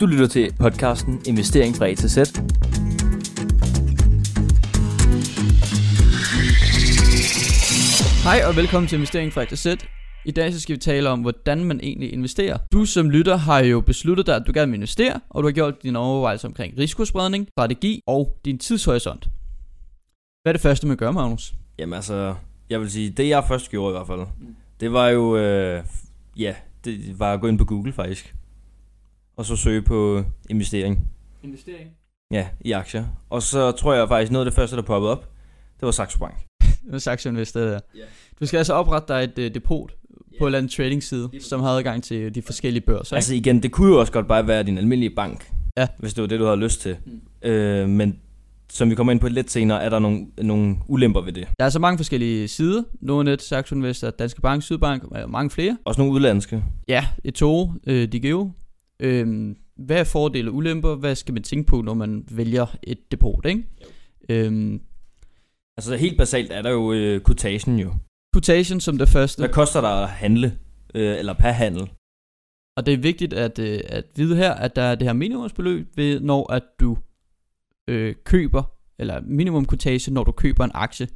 Du lytter til podcasten Investering fra A til Z. Hej og velkommen til Investering fra A til Z. I dag så skal vi tale om, hvordan man egentlig investerer. Du som lytter har jo besluttet dig, at du gerne vil investere, og du har gjort dine overvejelser omkring risikospredning, strategi og din tidshorisont. Hvad er det første, man gør, Magnus? Jamen altså, jeg vil sige, det jeg først gjorde i hvert fald, det var jo, øh, ja, det var at gå ind på Google faktisk. Og så søge på investering. Investering? Ja, i aktier. Og så tror jeg faktisk, noget af det første, der poppede op, det var Saxo Bank. Det var Saxo Invest, det der. Du skal altså oprette dig et uh, depot på en eller anden trading side, som har adgang til de forskellige børser. Altså igen, det kunne jo også godt bare være din almindelige bank. Ja. Hvis det var det, du havde lyst til. Mm. Øh, men som vi kommer ind på lidt senere, er der nogle, nogle ulemper ved det. Der er altså mange forskellige sider. Nordnet, Saxo Invest, Danske Bank, Sydbank, og mange flere. Også nogle udlandske. Ja, eToro, øh, Digeo. Øhm, hvad er fordele og ulemper? Hvad skal man tænke på, når man vælger et depot, ikke? Øhm, Altså helt basalt er der jo øh, quotation jo. quotation som det første. Hvad koster der at handle? Øh, eller per handel? Og det er vigtigt at, øh, at vide her, at der er det her minimumsbeløb, ved, når at du øh, køber, eller minimum quotation, når du køber en aktie.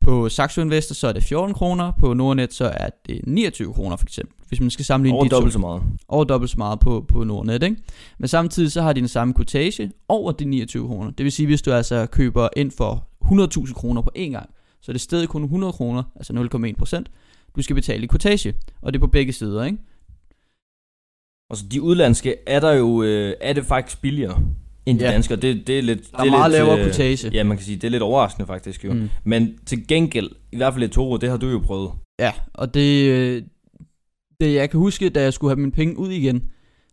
På Saxo Investor, så er det 14 kroner, på Nordnet, så er det 29 kroner for eksempel, hvis man skal sammenligne Over de to. dobbelt så meget. over dobbelt så meget på, på Nordnet, ikke? Men samtidig så har de den samme quotage over de 29 kroner. Det vil sige, hvis du altså køber ind for 100.000 kroner på én gang, så er det stadig kun 100 kroner, altså 0,1 procent, du skal betale i quotage. Og det er på begge sider, ikke? Og så de udlandske er der jo, øh, er det faktisk billigere end de Ja. danske, og det, det er lidt... Der er det meget lidt, lavere øh, quotage. Ja, man kan sige, det er lidt overraskende faktisk jo. Mm. Men til gengæld, i hvert fald et Toro, det har du jo prøvet. Ja, og det, øh, det jeg kan huske, da jeg skulle have mine penge ud igen,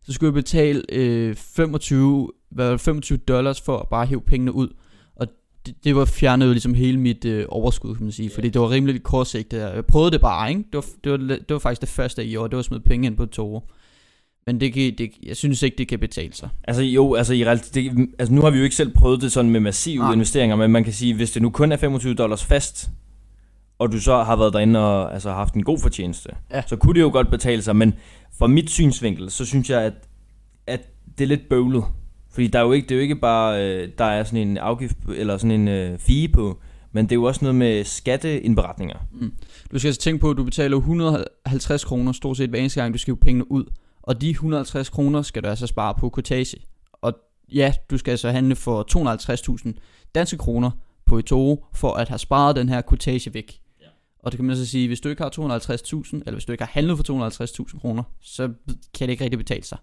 så skulle jeg betale øh, 25, hvad var det, 25 dollars for at bare hæve pengene ud. Og det, det var fjernet ligesom hele mit øh, overskud, kan man sige, fordi det var rimelig kortsigtet. Jeg prøvede det bare, ikke? Det var, det var, det var faktisk det første i år, det var at smide penge ind på Toro. Men det, kan, det, jeg synes ikke, det kan betale sig. Altså jo, altså, i realitet, det, altså nu har vi jo ikke selv prøvet det sådan med massive Nej. investeringer, men man kan sige, hvis det nu kun er 25 dollars fast, og du så har været derinde og altså, haft en god fortjeneste, Ja. så kunne det jo godt betale sig, men fra mit synsvinkel, så synes jeg, at, at det er lidt bøvlet. Fordi der er jo ikke, det er jo ikke bare, øh, der er sådan en afgift, eller sådan en øh, fee på, men det er jo også noget med skatteindberetninger. Du skal altså tænke på, at du betaler 150 kroner stort set hver eneste gang, du skal pengene ud. Og de 150 kroner skal du altså spare på quotage. Og ja, du skal altså handle for 250.000 danske kroner på eToro, for at have sparet den her quotage væk. Og det kan man så sige, hvis du ikke har 250.000, eller hvis du ikke har handlet for 250.000 kroner, så kan det ikke rigtig betale sig.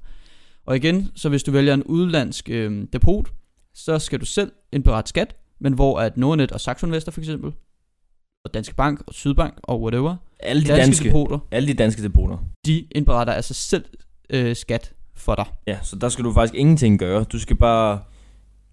Og igen, så hvis du vælger en udlandsk øh, depot, så skal du selv indberette skat, men hvor at Nordnet og Saxo Investor for eksempel, og Danske Bank og Sydbank og whatever, Alle de danske, danske, depoter, alle de danske depoter. de indberetter altså selv øh, skat for dig. Ja, så der skal du faktisk ingenting gøre. Du skal bare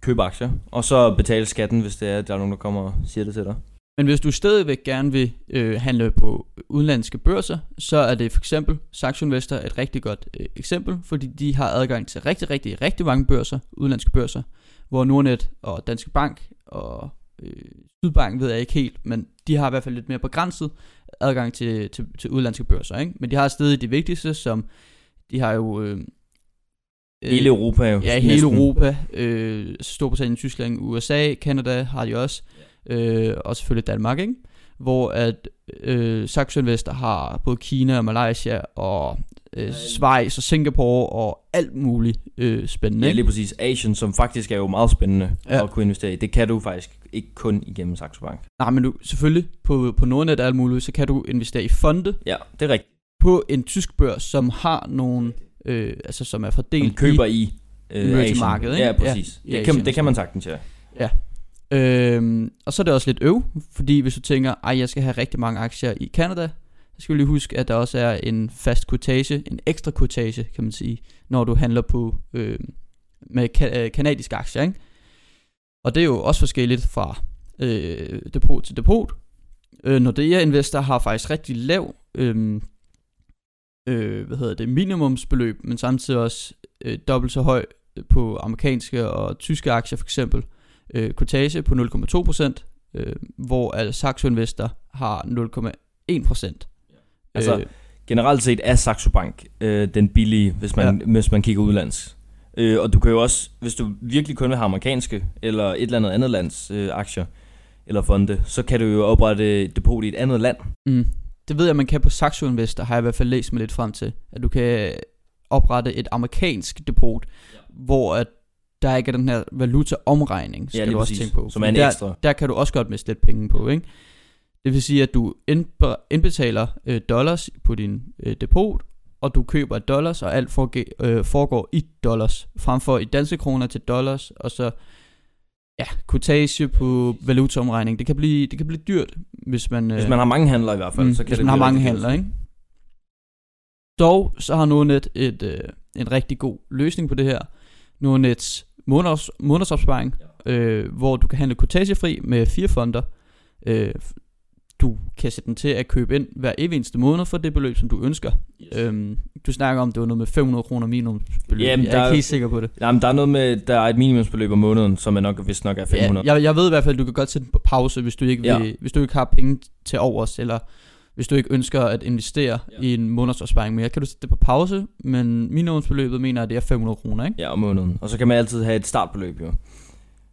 købe aktier, og så betale skatten, hvis det er, at der er nogen, der kommer og siger det til dig. Men hvis du stadigvæk gerne vil øh, handle på udenlandske børser, så er det for eksempel Saxo Investor et rigtig godt øh, eksempel, fordi de har adgang til rigtig, rigtig, rigtig mange børser, udenlandske børser, hvor Nordnet og Danske Bank og øh, Sydbank ved jeg ikke helt, men de har i hvert fald lidt mere begrænset adgang til, til, til udenlandske børser, ikke? Men de har stadig de vigtigste, som de har jo... Øh, Hele Europa jo Ja, hele næsten. Europa. Øh, Storbritannien, Tyskland, USA, Canada har de også. Øh, og selvfølgelig Danmark, ikke? Hvor at øh, Saxo Investor har både Kina og Malaysia og øh, Schweiz og Singapore og alt muligt øh, spændende. Ja, lige præcis. Asian, som faktisk er jo meget spændende Ja. ja. at kunne investere i. Det kan du faktisk ikke kun igennem Saxo Bank. Nej, men du, selvfølgelig på, på Nordnet og alt muligt, så kan du investere i fonde Ja, det er rigtigt. på en tysk børs, som har nogle, øh, altså som er fordelt Man køber i, i øh, market, ikke? Ja, præcis. Ja, i Ja, det, kan, Asien det kan man sagtens, ja. Øhm, og så er det også lidt øv, fordi hvis du tænker, ej, jeg skal have rigtig mange aktier i Canada, så skal du lige huske, at der også er en fast kortage, en ekstra kortage, kan man sige, når du handler på øh, med ka- øh, kanadiske aktier, ikke? Og det er jo også forskelligt fra øh, depot til depot. Øh, Nordea Investor har faktisk rigtig lav øh, øh, hvad hedder det, minimumsbeløb, men samtidig også øh, dobbelt så høj på amerikanske og tyske aktier for eksempel øh, quotage på 0,2%, øh, hvor altså, Saxo Investor har 0,1%. Altså, øh, Generelt set er Saxo Bank øh, den billige, hvis man, ja. hvis man kigger udlands. Øh, og du kan jo også, hvis du virkelig kun vil have amerikanske, eller et eller andet andet lands øh, aktier, eller fonde, så kan du jo oprette et depot i et andet land. Mm. Det ved jeg, man kan på Saxo Investor, har jeg i hvert fald læst mig lidt frem til. At du kan oprette et amerikansk depot, ja. hvor at der ikke er den her valutaomregning, skal lige du også præcis. tænke på. Som er en der, ekstra. Der kan du også godt miste lidt penge på, ikke? Det vil sige, at du indbe- indbetaler øh, dollars på din øh, depot, og du køber dollars, og alt forge- øh, foregår i dollars, frem for i danske kroner til dollars, og så ja, kortage på valutaomregning. Det kan blive, det kan blive dyrt, hvis man... Hvis man har mange handler i hvert fald, mm, så kan hvis det man har mange handler, ikke? Dog så har Nordnet et, øh, en rigtig god løsning på det her. Nordnets måneds, månedsopsparing, øh, hvor du kan handle kortagefri med fire fonder. Øh, du kan sætte den til at købe ind hver evig eneste måned for det beløb, som du ønsker. Yes. Øhm, du snakker om, det var noget med 500 kroner minimumsbeløb. Jamen, jeg er der ikke er- helt sikker på det. Jamen, der er noget med, der er et minimumsbeløb om måneden, som er nok, vist nok er 500. Ja, jeg, jeg ved i hvert fald, at du kan godt sætte den på pause, hvis du ikke, Ja. vil, hvis du ikke har penge til overs, eller hvis du ikke ønsker at investere Ja. i en månedsopsparing mere, kan du sætte det på pause, men minimumsbeløbet mener, at det er 500 kroner, ikke? Ja, om måneden. Og så kan man altid have et startbeløb, jo.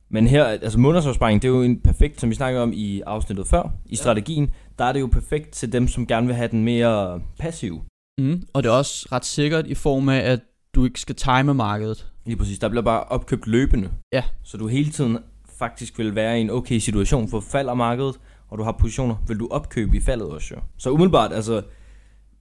Men her, altså månedsopsparing, det er jo en perfekt, som vi snakkede om i afsnittet før, i Ja. strategien, der er det jo perfekt til dem, som gerne vil have den mere passiv. Mm. Og det er også ret sikkert i form af, at du ikke skal time markedet. Lige præcis, der bliver bare opkøbt løbende. Ja. Så du hele tiden faktisk vil være i en okay situation, for falder markedet, og du har positioner, vil du opkøbe i faldet også jo. Så umiddelbart, altså,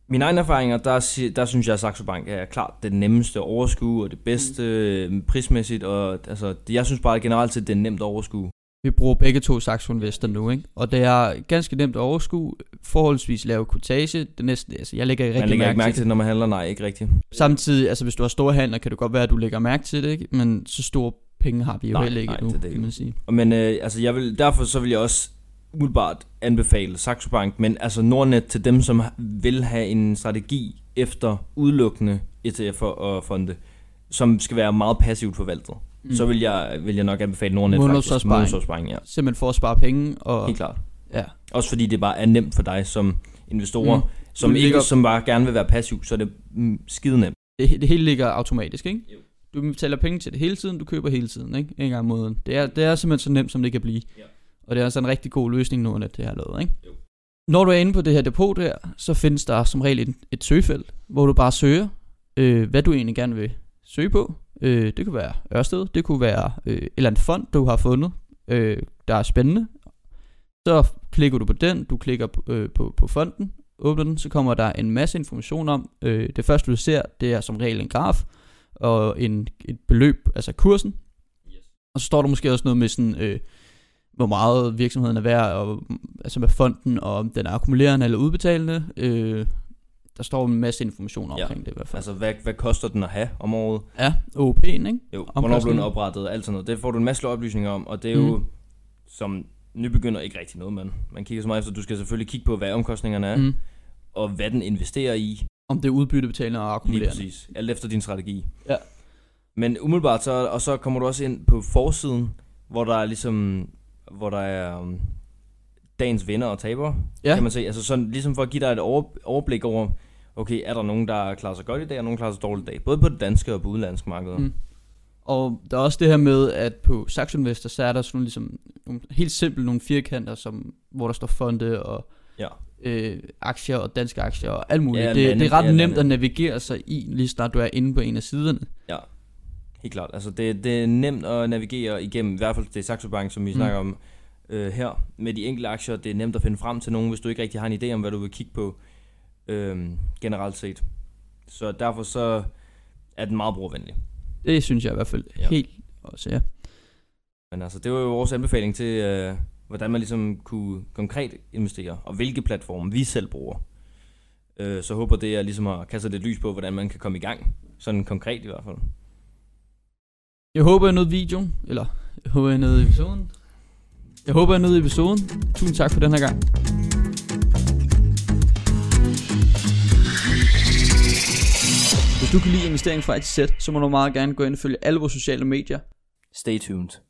mine egne erfaringer, der, der synes jeg, at Saxo Bank er klart det nemmeste at overskue, og det bedste mm. prismæssigt, og altså, jeg synes bare generelt set, det er nemt at overskue. Vi bruger begge to Saxo Investor nu, ikke? Og det er ganske nemt at overskue, forholdsvis lave kortage. Det er næsten, altså, jeg lægger ikke rigtig lægger mærke, ikke mærke til det, når man handler, nej, ikke rigtigt. Samtidig, altså hvis du har store handler, kan det godt være, at du lægger mærke til det, ikke? Men så store penge har vi jo Nej, heller ikke nej, nu, det det kan man sige. Men øh, altså, jeg vil, derfor så vil jeg også umiddelbart anbefale Saxo Bank, men altså Nordnet til dem, som vil have en strategi efter udelukkende ETF'er og fonde, som skal være meget passivt forvaltet. Mm. Så vil jeg, vil jeg nok anbefale Nordnet faktisk. Månedsopsparing. Ja. Simpelthen for at spare penge, og Helt klart. ja, Også fordi det bare er nemt for dig som investorer, Mm. som, Du ikke, ligger- som bare gerne vil være passiv, så er det mm, skide nemt. det, det hele ligger automatisk, ikke? Jo. Du betaler penge til det hele tiden, du køber hele tiden, ikke? En gang om måneden. Det er, det er simpelthen så nemt, som det kan blive. Ja. Og det er altså en rigtig god løsning nu, at det har lavet, ikke? Jo. Når du er inde på det her depot der, så findes der som regel et, et søgefelt, hvor du bare søger, øh, hvad du egentlig gerne vil søge på. Øh, det kunne være Ørsted, det kunne være øh, et eller andet fond, du har fundet, øh, der er spændende. Så klikker du på den, du klikker på, øh, på, på fonden, åbner den, så kommer der en masse information om. Øh, det første du ser, det er som regel en graf, og en, et beløb, altså kursen. Og så står der måske også noget med sådan, øh, hvor meget virksomheden er værd, og, altså med fonden, og om den er akkumulerende eller udbetalende. Øh, der står en masse information Ja. omkring det i hvert fald. Altså, hvad, hvad koster den at have om året? Ja, OP'en, ikke? Jo, hvornår blev den oprettet, alt sådan noget. Det får du en masse oplysninger om, og det er jo Mm. som nybegynder ikke rigtig noget, man. Man kigger så meget efter, du skal selvfølgelig kigge på, hvad omkostningerne er, mm. Og hvad den investerer i, Om det er udbyttebetalende og lige akkumulerende. præcis. Alt efter din strategi. Ja. Men umiddelbart, så, og så kommer du også ind på forsiden, hvor der er ligesom, hvor der er um, dagens vinder og tabere, Ja. kan man se. Altså sådan, ligesom for at give dig et over, overblik over, okay, er der nogen, der klarer sig godt i dag, og nogen, der klarer sig dårligt i dag. Både på det danske og på udenlandske markeder. Mm. Og der er også det her med, at på Saxo Investor, så er der sådan ligesom, nogle helt simpelt nogle firkanter, som, hvor der står fonde og Ja. øh, aktier og danske aktier og alt muligt. Ja, det, lande- det er ret ja, nemt lande. at navigere sig i, lige snart du er inde på en af siderne. Helt klart. Altså det, det er nemt at navigere igennem, i hvert fald det er Saxo Bank, som vi Mm. snakker om øh, her. Med de enkelte aktier, det er nemt at finde frem til nogen, hvis du ikke rigtig har en idé om, hvad du vil kigge på øh, generelt set. Så derfor så er den meget brugervenlig. Det synes jeg i hvert fald Ja. helt også, ja. Men altså, det var jo vores anbefaling til, øh, hvordan man ligesom kunne konkret investere, og hvilke platforme vi selv bruger. Øh, så håber det er ligesom at kaste lidt lys på, hvordan man kan komme i gang. Sådan konkret i hvert fald. Jeg håber, jeg nåede videoen, eller jeg håber, jeg nåede episoden. Jeg håber, jeg nåede episoden. Tusind tak for den her gang. Hvis du kan lide investering fra et sæt, så må du meget gerne gå ind og følge alle vores sociale medier. Stay tuned.